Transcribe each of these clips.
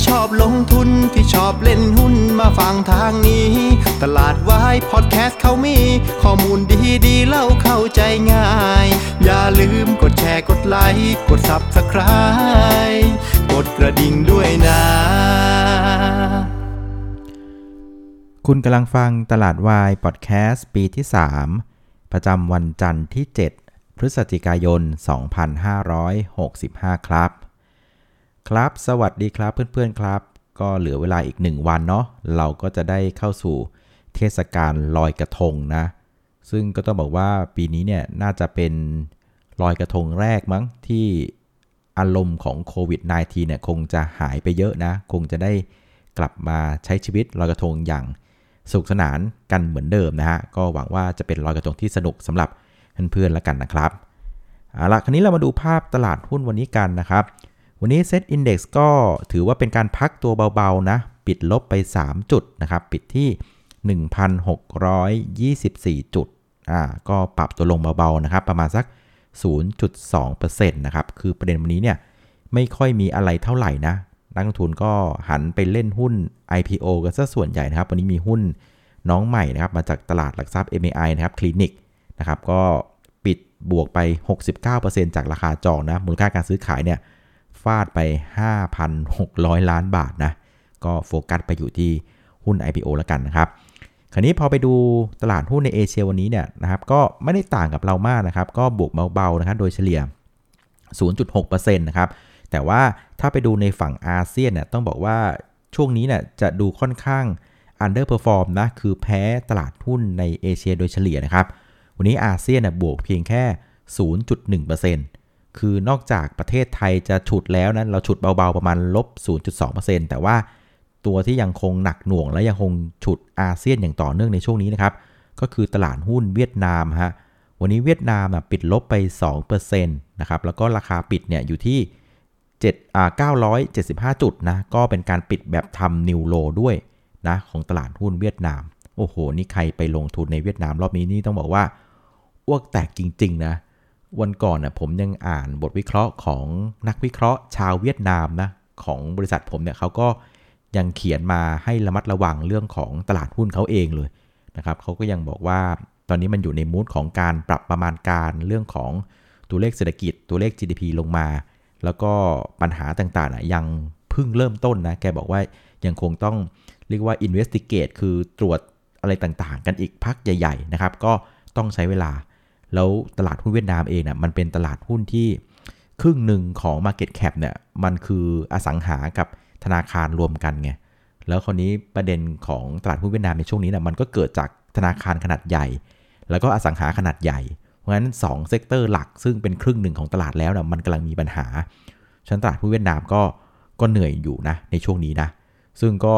ที่ชอบลงทุนที่ชอบเล่นหุ้นมาฟังทางนี้ ตลาดวายพอดแคสต์เขามี ข้อมูลดีดีเล่าเข้าใจง่าย อย่าลืมกดแชร์กดไลค์กด Subscribe กดกระดิ่งด้วยนะ คุณกำลังฟังตลาดวายพอดแคสต์ปีที่ 3 ประจำวันจันทร์ที่ 7 พฤศจิกายน 2565 ครับ ครับ สวัสดีครับเพื่อนๆครับ ก็เหลือเวลาอีก 1 วันเนาะเราก็จะได้เข้าสู่เทศกาลลอยกระทงนะ ซึ่งก็ต้องบอกว่าปีนี้เนี่ยน่าจะเป็นลอยกระทงแรกมั้งที่อารมณ์ของโควิด -19 เนี่ยคงจะหายไปเยอะนะ คงจะได้กลับมาใช้ชีวิตลอยกระทงอย่างสนุกสนานกันเหมือนเดิมนะฮะ ก็หวังว่าจะเป็นลอยกระทงที่สนุกสำหรับเพื่อนๆแล้วกันนะครับเอาละคราวนี้เรามาดูภาพตลาดหุ้นวันนี้กันนะครับ วันนี้เซ็ตอินดี x ก็ถือว่าเป็นการพักตัวเบาๆนะ ปิดลบไป 3 จุดนะครับ ปิดที่ 1,624 จุด อ่า ก็ปรับตัวลงเบาๆนะครับ ประมาณสัก 0.2%นะครับ คือประเด็นวันนี้เนี่ยไม่ค่อยมีอะไรเท่าไหร่นะ นักลงทุนก็หันไปเล่นหุ้น IPO กันซะส่วนใหญ่นะครับ วันนี้มีหุ้นน้องใหม่นะครับ มาจากตลาดหลักทรัพย์ MAI นะครับ คลินิกนะครับ ก็ปิดบวกไป 69%จากราคาจองนะ มูลค่าการซื้อขายเนี่ย ฟาดไป 5,600 ล้านบาทนะ ก็โฟกัสไปอยู่ที่หุ้น IPO แล้วกันนะครับ คราวนี้พอไปดูตลาดหุ้นในเอเชียวันนี้เนี่ยนะครับก็ไม่ได้ต่างกับเรามากนะครับ ก็บวกเบาๆนะครับโดยเฉลี่ย 0.6%นะครับ แต่ว่าถ้าไปดูในฝั่งอาเซียนเนี่ยต้องบอกว่าช่วงนี้เนี่ยจะดูค่อนข้าง underperform นะ คือแพ้ตลาดหุ้นในเอเชียโดยเฉลี่ยนะครับ วันนี้อาเซียนน่ยบวกเพียงแค่ 0.1% คือนอกจากประเทศไทยจะฉุดแล้วนะเราฉุดเบาๆประมาณลบ 0.2%แต่ว่าตัวที่ยังคงหนักหน่วงและยังคงฉุดอาเซียนอย่างต่อเนื่องในช่วงนี้นะครับ ก็คือตลาดหุ้นเวียดนามฮะวันนี้เวียดนามปิดลบไป 2%นะครับแล้วก็ราคาปิดเนี่ยอยู่ที่7อ่า975 จุดนะก็เป็นการปิดแบบทำนิวโลด้วยนะของตลาดหุ้นเวียดนาม โอ้โห นี่ใครไปลงทุนในเวียดนามรอบนี้นี่ต้องบอกว่าอ้วกแตกจริง ๆ นะ วันก่อนนะผมยังอ่านบทวิเคราะห์ของนักวิเคราะห์ชาวเวียดนามนะของบริษัทผมเนี่ยเขาก็ยังเขียนมาให้ระมัดระวังเรื่องของตลาดหุ้นเขาเองเลยนะครับเขาก็ยังบอกว่าตอนนี้มันอยู่ในมูดของการปรับประมาณการเรื่องของตัวเลขเศรษฐกิจตัวเลข GDP ลงมา แล้วก็ปัญหาต่างๆนะยังเพิ่งเริ่มต้นนะแกบอกว่ายังคงต้องเรียกว่า investigate คือตรวจอะไรต่างๆ กันอีกพักใหญ่ ๆ นะครับ ก็ต้องใช้เวลา แล้วตลาดหุ้นเวียดนามเองนะมันเป็นตลาดหุ้นที่ครึ่งหนึ่งของ Market Cap เนี่ยมันคืออสังหากับธนาคารรวมกันไงแล้วคราวนี้ประเด็นของตลาดหุ้นเวียดนามในช่วงนี้นะมันก็เกิดจากธนาคารขนาดใหญ่ แล้วก็อสังหาขนาดใหญ่ เพราะฉะนั้น2 sector หลักซึ่งเป็นครึ่งหนึ่งของตลาดแล้วนะมันกำลังมีปัญหาฉะนั้นตลาดหุ้นเวียดนามก็ก็เหนื่อยอยู่นะในช่วงนี้นะ ซึ่งก็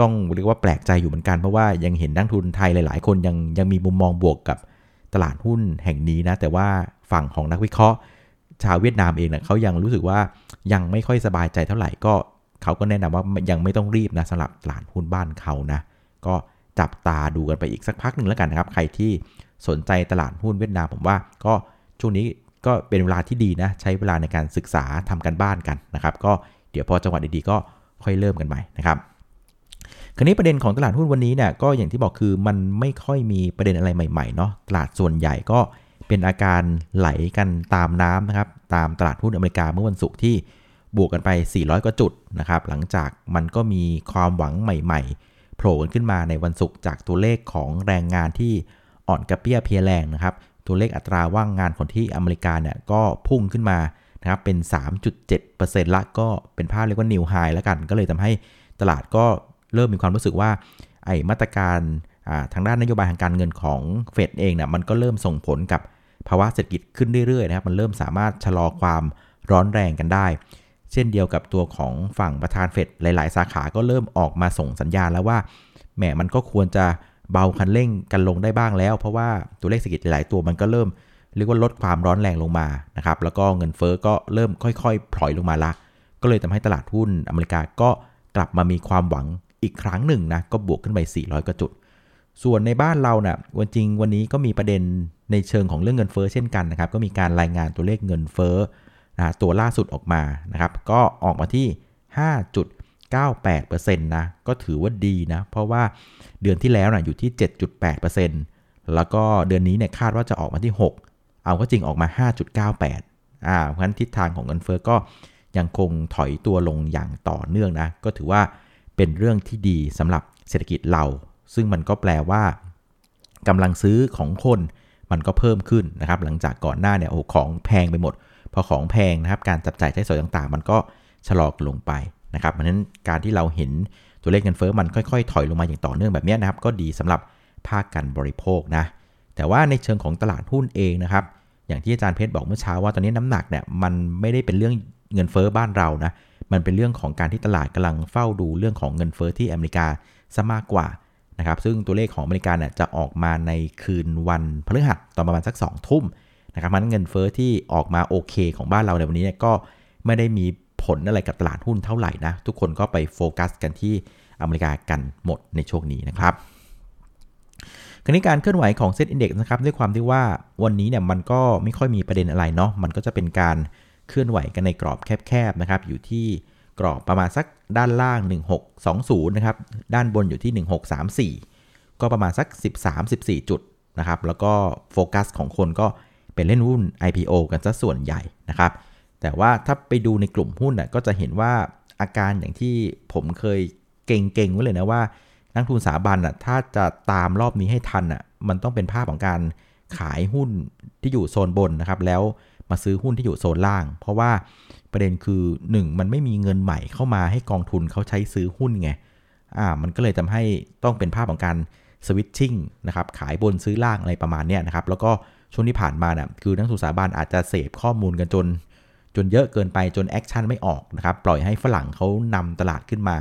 ต้องเรียกว่าแปลกใจอยู่เหมือนกันเพราะว่ายังเห็นนักลงทุนไทยหลาย ๆ คนยังยังมีมุมมองบวกกับ ตลาดหุ้นแห่งนี้นะ แต่ว่าฝั่งของนักวิเคราะห์ ชาวเวียดนามเองเนี่ยเขายังรู้สึกว่ายังไม่ค่อยสบายใจเท่าไหร่ก็เขาก็แนะนำว่ายังไม่ต้องรีบนะสำหรับตลาดหุ้นบ้านเขานะ ก็จับตาดูกันไปอีกสักพักหนึ่งแล้วกันนะครับ ใครที่สนใจตลาดหุ้นเวียดนามผมว่าก็ช่วงนี้ก็เป็นเวลาที่ดีนะ ใช้เวลาในการศึกษาทำกันบ้านกันนะครับ ก็เดี๋ยวพอจังหวะดีๆก็ค่อยเริ่มกันใหม่นะครับ คราวนี้ประเด็นของตลาดหุ้นวันนี้เนี่ยก็อย่างที่บอกคือมันไม่ค่อยมีประเด็นอะไรใหม่ๆเนาะตลาดส่วนใหญ่ก็เป็นอาการไหลกันตามน้ำนะครับตามตลาดหุ้นอเมริกาเมื่อวันศุกร์ที่บวกกันไป 400 กว่าจุดนะครับหลังจากมันก็มีความหวังใหม่ๆโผล่กันขึ้นมาในวันศุกร์จากตัวเลขของแรงงานที่อ่อนกระเปี้ยเพียแรงนะครับตัวเลขอัตราว่างงานคนที่อเมริกาเนี่ยก็พุ่งขึ้นมานะครับเป็น 3.7%ละก็เป็นภาพเรียกว่านิวไฮแล้วกัน ก็เลยทำให้ตลาดก็ เริ่มมีความรู้สึกว่าไอ้มาตรการทางด้านนโยบายทางการเงินของเฟดเองเนี่ยมันก็เริ่มส่งผลกับภาวะเศรษฐกิจขึ้นเรื่อยๆนะครับมันเริ่มสามารถชะลอความร้อนแรงกันได้ เช่นเดียวกับตัวของฝั่งประธานเฟดหลาย ๆ สาขาก็เริ่มออกมาส่งสัญญาณแล้วว่าแหมมันก็ควรจะเบาคันเร่งกันลงได้บ้างแล้ว เพราะว่าตัวเลขเศรษฐกิจหลายตัวมันก็เริ่มเรียกว่าลดความร้อนแรงลงมานะครับแล้วก็เงินเฟอ้อก็เริ่มค่อยๆพลอยลงมาละ ก็เลยทำให้ตลาดหุ้นอเมริกาก็กลับมามีความหวัง อีกครั้งหนึ่งนะก็บวกขึ้นไป 400กว่าจุด ส่วนในบ้านเรานะ่ะวันจริงวันนี้ก็มีประเด็นในเชิงของเรื่องเงินเฟอ้อเช่นกันนะครับก็มีการรายงานตัวเลขเงินเฟอ้อนะตัวล่าสุดออกมานะครับก็ออกมาที่ 5.98%นะก็ถือว่าดีนะเพราะว่าเดือนที่แล้วนะอยู่ที่ 7.8%แล้วก็เดือนนี้เนี่ยคาดว่าจะออกมาที่ 6 เอาก็จริงออกมา 5.98อ่าเพราะฉะนั้นทิศทางของเงินเฟอ้อก็ยังคงถอยตัวลงอย่างต่อเนื่องนะ ก็ถือว่า เป็นเรื่องที่ดีสำหรับเศรษฐกิจเรา ซึ่งมันก็แปลว่ากำลังซื้อของคนมันก็เพิ่มขึ้นนะครับ หลังจากก่อนหน้าเนี่ยโอ้ของแพงไปหมด พอของแพงนะครับ การจับจ่ายใช้สอยต่างๆ มันก็ชะลอลงไปนะครับเพราะฉะนั้นการที่เราเห็นตัวเลขเงินเฟ้อมันค่อยๆ ถอยลงมาอย่างต่อเนื่องแบบนี้นะครับ ก็ดีสำหรับภาคการบริโภคนะ แต่ว่าในเชิงของตลาดหุ้นเองนะครับ อย่างที่อาจารย์เพชรบอกเมื่อเช้าว่าตอนนี้น้ำหนักเนี่ยมันไม่ได้เป็นเรื่องเงินเฟ้อบ้านเรานะ มันเป็นเรื่องของการที่ตลาดกำลังเฝ้าดูเรื่องของเงินเฟ้อที่อเมริกาซะมากกว่านะครับ ซึ่งตัวเลขของอเมริกาเนี่ยจะออกมาในคืนวันพฤหัสตอนประมาณสัก 2 ทุ่มนะครับมันเงินเฟ้อที่ออกมาโอเคของบ้านเราในวันนี้ก็ไม่ได้มีผลอะไรกับตลาดหุ้นเท่าไหร่นะ ทุกคนก็ไปโฟกัสกันที่อเมริกากันหมดในช่วงนี้นะครับคราวนี้การเคลื่อนไหวของเซ็ตอินเดี x นะครับด้วยความที่ว่าวันนี้เนี่ยมันก็ไม่ค่อยมีประเด็นอะไรเนาะมันก็จะเป็นการเเคลื่อนไหวกันในกรอบแคบๆนะครับอยู่ที่กรอบประมาณสักด้านล่าง 1620นะครับด้านบนอยู่ที่ 1634 ก็ประมาณสัก 13-14 จุดนะครับแล้วก็โฟกัสของคนก็เป็นเล่นหุ้น IPO กันซะส่วนใหญ่นะครับแต่ว่าถ้าไปดูในกลุ่มหุ้นน่ะก็จะเห็นว่าอาการอย่างที่ผมเคยเก่งๆไว้เลยนะว่า นักทุนสถาบันอะถ้าจะตามรอบนี้ให้ทันอะมันต้องเป็นภาพของการขายหุ้นที่อยู่โซนบนนะครับแล้ว มาซื้อหุ้นที่อยู่โซนล่าง เพราะว่าประเด็นคือ 1 มันไม่มีเงินใหม่เข้ามาให้กองทุนเขาใช้ซื้อหุ้นไงอ่ามันก็เลยทำให้ต้องเป็นภาพของการสวิตชิ่งนะครับขายบนซื้อล่างอะไรประมาณนี้นะครับแล้วก็ช่วงที่ผ่านมาเนี่ยคือนักสุสาบานอาจจะเสพข้อมูลกันจน จนเยอะเกินไปจน action ไม่ออกนะครับปล่อยให้ฝรั่งเขานำตลาดขึ้นมา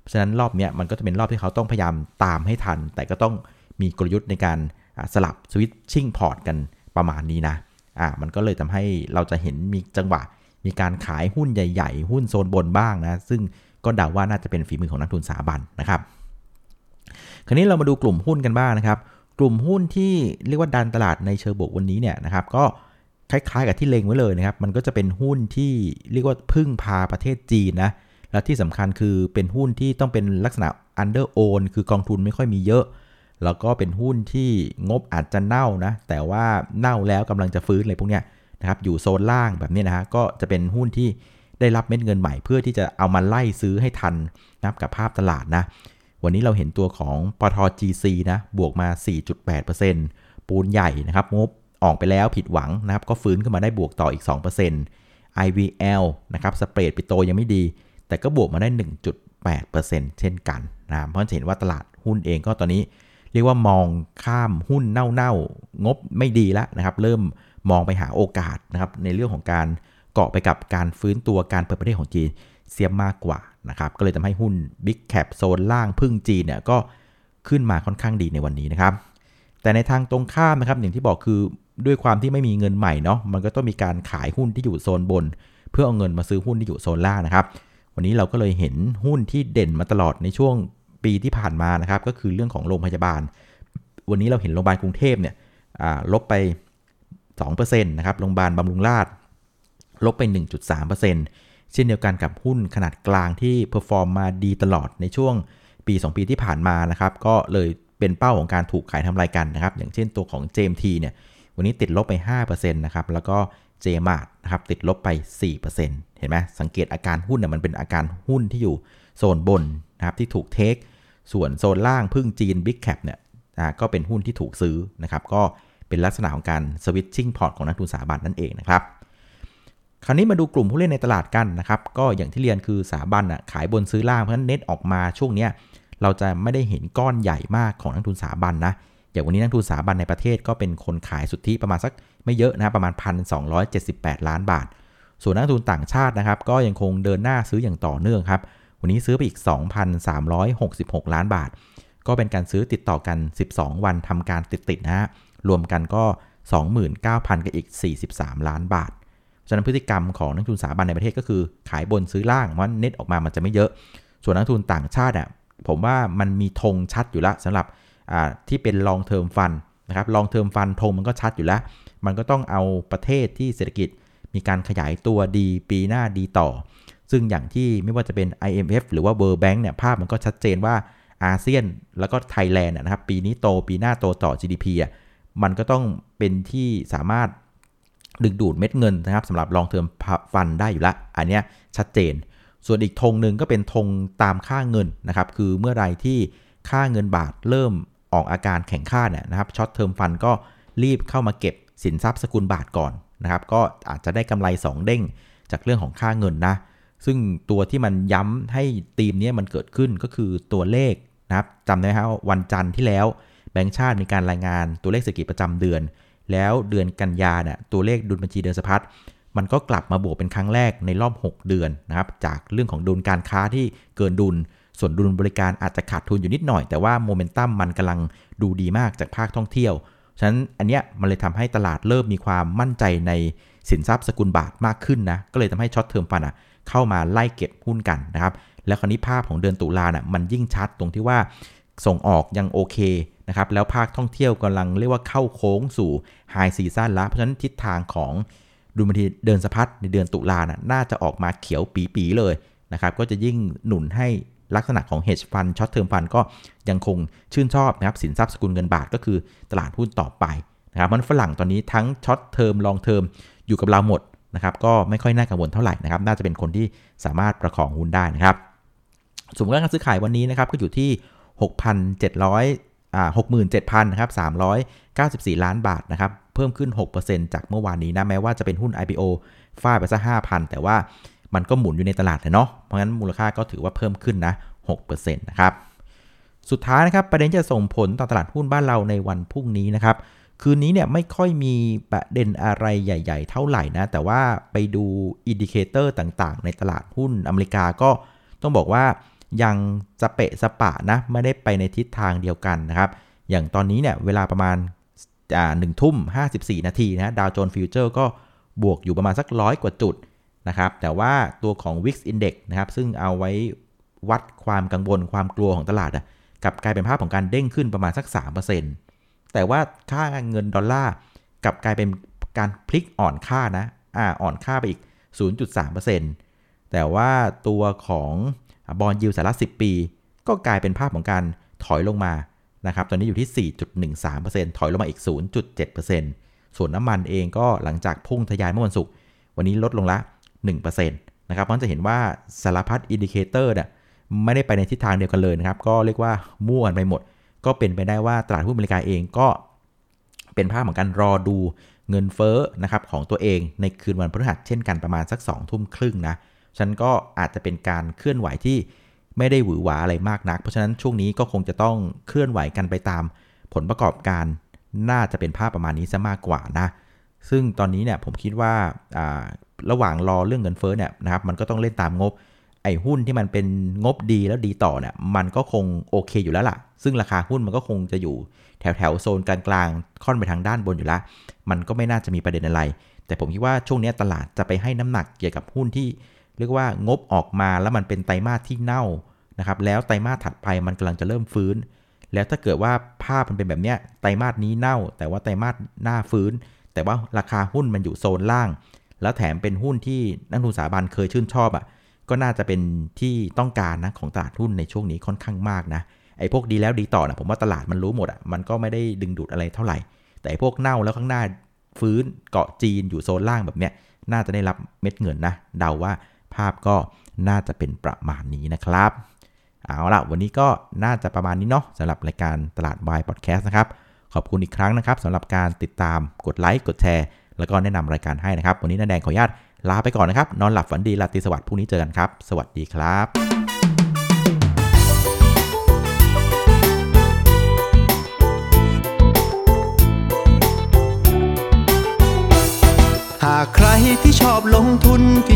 เพราะฉะนั้นรอบเนี้ยมันก็จะเป็นรอบที่เขาต้องพยายามตามให้ทัน แต่ก็ต้องมีกลยุทธ์ในการสลับ switching พอร์ตกันประมาณนี้นะ อ่ามันก็เลยทำให้เราจะเห็นมีจังหวะ มีการขายหุ้นใหญ่ ๆ หุ้นโซนบนบ้างนะ ซึ่งก็เดาว่าน่าจะเป็นฝีมือของนักลงทุนสถาบันนะครับ คราวนี้เรามาดูกลุ่มหุ้นกันบ้างนะครับ กลุ่มหุ้นที่เรียกว่าดันตลาดในเชิงบวกวันนี้เนี่ยนะครับ ก็คล้ายๆกับที่เลงไว้เลยนะครับ มันก็จะเป็นหุ้นที่เรียกว่าพึ่งพาประเทศจีนนะ และที่สำคัญคือเป็นหุ้นที่ต้องเป็นลักษณะ under own คือกองทุนไม่ค่อยมีเยอะ แล้วก็เป็นหุ้นที่งบอาจจะเน่านะ แต่ว่าเน่าแล้วกำลังจะฟื้นอะไรพวกเนี้ยนะครับ อยู่โซนล่างแบบนี้นะฮะ ก็จะเป็นหุ้นที่ได้รับเม็ดเงินใหม่เพื่อที่จะเอามาไล่ซื้อให้ทันนับกับภาพตลาดนะ วันนี้เราเห็นตัวของปท GC นะ บวกมา 4.8%ปูนใหญ่นะครับงบออกไปแล้วผิดหวังนะครับ ก็ฟื้นขึ้นมาได้บวกต่ออีก 2% IVL นะครับ สเปรดปิโตยังไม่ดี แต่ก็บวกมาได้ 1.8%เช่นกันนะ เพราะจะเห็นว่าตลาดหุ้นเองก็ตอนนี้ เรียกว่ามองข้ามหุ้นเน่าๆ งบไม่ดีแล้วนะครับ เริ่มมองไปหาโอกาสนะครับในเรื่องของการเกาะไปกับการฟื้นตัวการเปิดประเทศของจีนเสียมากกว่านะครับ ก็เลยทำให้หุ้น Big Cap โซนล่างพึ่งจีนเนี่ยก็ขึ้นมาค่อนข้างดีในวันนี้นะครับ แต่ในทางตรงข้ามนะครับอย่างที่บอกคือด้วยความที่ไม่มีเงินใหม่เนาะมันก็ต้องมีการขายหุ้นที่อยู่โซนบน เพื่อเอาเงินมาซื้อหุ้นที่อยู่โซนล่างนะครับ วันนี้เราก็เลยเห็นหุ้นที่เด่นมาตลอดในช่วง ปีที่ผ่านมานะครับก็คือเรื่องของโรงพยาบาล วันนี้เราเห็นโรงพยาบาลกรุงเทพเนี่ยลบไป 2%นะครับโรงพยาบาลบำรุงราษฎร์ลบไป 1.3%เช่นเดียวกันกับหุ้นขนาดกลางที่ perform มาดีตลอดในช่วงปี 2 ปีที่ผ่านมานะครับก็เลยเป็นเป้าของการถูกขายทำกำไรกันนะครับ อย่างเช่นตัวของ JMT เนี่ยวันนี้ติดลบไป 5%นะครับแล้วก็ JMart นะครับติดลบไป 4%เห็นไหมสังเกตอาการหุ้นเนี่ยมันเป็นอาการหุ้นที่อยู่โซนบนนะครับที่ถูกเทค ส่วนโซนล่างพึ่งจีน Big Cap เนี่ยก็เป็นหุ้นที่ถูกซื้อนะครับก็เป็นลักษณะของการสวิตชิ่งพอร์ตของนักทุนสถาบันนั่นเองนะครับคราวนี้มาดูกลุ่มผู้เล่นในตลาดกันนะครับ ก็อย่างที่เรียนคือสถาบันอะขายบนซื้อล่างเพราะฉะนั้นเน็ตออกมาช่วงนี้เราจะไม่ได้เห็นก้อนใหญ่มากของนักทุนสถาบันนะอย่างวันนี้นักทุนสถาบันในประเทศก็เป็นคนขายสุทธิประมาณสักไม่เยอะนะประมาณ 1,278 ล้านบาท ส่วนนักทุนต่างชาตินะครับ ก็ยังคงเดินหน้าซื้ออย่างต่อเนื่องครับ วันนี้ซื้อไปอีก 2,366 ล้านบาท ก็เป็นการซื้อติดต่อกัน 12 วันทำการติดๆนะฮะ รวมกันก็ 29,000 กับอีก 43 ล้านบาท ฉะนั้นพฤติกรรมของนักทุนสถาบันในประเทศก็คือขายบนซื้อล่างเพราะเน็ตออกมามันจะไม่เยอะ ส่วนนักทุนต่างชาติอะผมว่ามันมีธงชัดอยู่แล้วสำหรับที่เป็น long term fund นะครับ long term fund ธงมันก็ชัดอยู่แล้ว มันก็ต้องเอาประเทศที่เศรษฐกิจมีการขยายตัวดีปีหน้าดีต่อ ซึ่งอย่างที่ไม่ว่าจะเป็น IMF หรือว่า World Bank เนี่ยภาพมันก็ชัดเจนว่าอาเซียนแล้วก็ไทยแลนด์นะครับปีนี้โตปีหน้าโตต่อ GDP อะมันก็ต้องเป็นที่สามารถดึงดูดเม็ดเงินนะครับสำหรับ long term fund ได้อยู่ละ อันเนี้ยชัดเจน ส่วนอีกธงหนึ่งก็เป็นธงตามค่าเงินนะครับ คือเมื่อไรที่ค่าเงินบาทเริ่มออกอาการแข็งค่าเนี่ยนะครับ short term fund ก็รีบเข้ามาเก็บสินทรัพย์สกุลบาทก่อนนะครับ ก็อาจจะได้กำไร 2 เด้งจากเรื่องของค่าเงินนะ ซึ่งตัวที่มันย้ำให้ธีมนี้มันเกิดขึ้นก็คือตัวเลขนะครับจำได้ไหมครับวันจันทร์ที่แล้วแบงก์ชาติมีการรายงานตัวเลขเศรษฐกิจประจำเดือน แล้วเดือนกันยาเนี่ยตัวเลขดุลบัญชีเดินสะพัดมันก็กลับมาบวกเป็นครั้งแรกในรอบ 6 เดือนนะครับจากเรื่องของดุลการค้าที่เกินดุล ส่วนดุลบริการอาจจะขาดทุนอยู่นิดหน่อย แต่ว่าโมเมนตัมมันกำลังดูดีมากจากภาคท่องเที่ยวฉะนั้นอันเนี้ยมันเลยทำให้ตลาดเริ่มมีความมั่นใจในสินทรัพย์สกุลบาทมากขึ้นนะก็เลยทำให้ short term fund อะ เข้ามาไล่เก็บหุ้นกันนะครับ แล้วคราวนี้ภาพของเดือนตุลาเนี่ยมันยิ่งชัดตรงที่ว่าส่งออกยังโอเคนะครับแล้วภาคท่องเที่ยวกำลังเรียกว่าเข้าโค้งสู่ high season แล้วเพราะฉะนั้นทิศทางของดุลบัญชีเดินสะพัดในเดือนตุลานะ่ะน่าจะออกมาเขียวปี๋เลยนะครับก็จะยิ่งหนุนให้ลักษณะของ hedge fund short term fund ก็ยังคงชื่นชอบนะครับสินทรัพย์สกุลเงินบาทก็คือตลาดหุ้นต่อไปนะครับงั้นฝรั่งตอนนี้ทั้ง short term long term อยู่กับเราหมด นะครับก็ไม่ค่อยน่ากังวลเท่าไหร่นะครับน่าจะเป็นคนที่สามารถประคองหุ้นได้นะครับสมมติการซื้อขายวันนี้นะครับก็อยู่ที่ 6,700อ่า67,000นะครับ394 ล้านบาทนะครับเพิ่มขึ้น 6%จากเมื่อวานนี้นะแม้ว่าจะเป็นหุ้น IPO ฟาดไปซะ5,000 แต่ว่ามันก็หมุนอยู่ในตลาดเนาะเพราะงั้นมูลค่าก็ถือว่าเพิ่มขึ้นนะ6%นะครับสุดท้ายนะครับประเด็นจะส่งผลต่อตลาดหุ้นบ้านเราในวันพรุ่งนี้นะครับ คืนนี้เนี่ยไม่ค่อยมีประเด็นอะไรใหญ่ ๆ เท่าไหร่นะ แต่ว่าไปดู indicator ต่างๆ ในตลาดหุ้นอเมริกาก็ต้องบอกว่ายังจะเปะสปะนะ ไม่ได้ไปในทิศทางเดียวกันนะครับ อย่างตอนนี้เนี่ยเวลาประมาณหนึ่งทุ่ม 54 นาทีนะดาวโจนส์ฟิวเจอร์ก็บวกอยู่ประมาณสักร้อยกว่าจุดนะครับ แต่ว่าตัวของ VIX Index นะครับ ซึ่งเอาไว้วัดความกังวลความกลัวของตลาดอะกลับกลายเป็นภาพของการเด้งขึ้นประมาณสัก 3% แต่ว่าค่าเงินดอลลาร์กลับกลายเป็นการพลิกอ่อนค่านะอ่าอ่อนค่าไปอีก 0.3%แต่ว่าตัวของ bond yield สหรัฐ 10 ปี ก็กลายเป็นภาพของการถอยลงมานะครับตอนนี้อยู่ที่ 4.13%ถอยลงมาอีก 0.7%ส่วนน้ำมันเองก็หลังจากพุ่งทะยานเมื่อวันศุกร์วันนี้ลดลงละ 1%นะครับเพราะจะเห็นว่าสารพัด indicator เนี่ยไม่ได้ไปในทิศทางเดียวกันเลยนะครับ ก็เรียกว่ามั่วไปหมด ก็เป็นไปได้ว่าตลาดหุ้นอเมริกาเองก็เป็นภาพของการรอดูเงินเฟ้อนะครับของตัวเองในคืนวันพฤหัสเช่นกันประมาณสักสองทุ่มครึ่งนะฉันก็อาจจะเป็นการเคลื่อนไหวที่ไม่ได้หวือหวาอะไรมากนัก เพราะฉะนั้นช่วงนี้ก็คงจะต้องเคลื่อนไหวกันไปตามผลประกอบการน่าจะเป็นภาพประมาณนี้ซะมากกว่านะซึ่งตอนนี้เนี่ยผมคิดว่าระหว่างรอเรื่องเงินเฟ้อเนี่ยนะครับมันก็ต้องเล่นตามงบไอ้หุ้นที่มันเป็นงบดีแล้วดีต่อเนี่ยมันก็คงโอเคอยู่แล้วล่ะ ซึ่งราคาหุ้นมันก็คงจะอยู่แถวแถวโซนกลางๆค่อนไปทางด้านบนอยู่แล้วมันก็ไม่น่าจะมีประเด็นอะไร แต่ผมคิดว่าช่วงนี้ตลาดจะไปให้น้ำหนักเกี่ยวกับหุ้นที่ เรียกว่างบออกมาแล้วมันเป็นไตรมาสที่เน่านะครับแล้วไตรมาสถัดไปมันกำลังจะเริ่มฟื้น แล้วถ้าเกิดว่าภาพมันเป็นแบบเนี้ยไตรมาสนี้เน่า แต่ว่าไตรมาสหน้าฟื้น แต่ว่าราคาหุ้นมันอยู่โซนล่าง แล้วแถมเป็นหุ้นที่นักทุนสถาบันเคยชื่นชอบอะ่ะก็น่าจะเป็นที่ต้องการนะของตลาดหุ้นในช่วงนี้ค่อนข้างมากนะ ไอ้พวกดีแล้วดีต่อนะผมว่าตลาดมันรู้หมดอะ่ะมันก็ไม่ได้ดึงดูดอะไรเท่าไหร่ แต่พวกเน่าแล้วข้างหน้าฟื้นเกาะจีนอยู่โซนล่างแบบเนี้ยน่าจะได้รับเม็ดเงินนะ เดาว่าภาพก็น่าจะเป็นประมาณนี้นะครับ เอาละวันนี้ก็น่าจะประมาณนี้เนาะสำหรับรายการตลาดวายพอดแคสต์นะครับ ขอบคุณอีกครั้งนะครับสำหรับการติดตามกดไลค์กดแชร์ แล้วก็แนะนำรายการให้นะครับ วันนี้น้าแดงขออนุญาตลาไปก่อนนะครับ นอนหลับฝันดีลาตีสวัสดิ์พรุ่งนี้เจอกันครับ สวัสดีครับ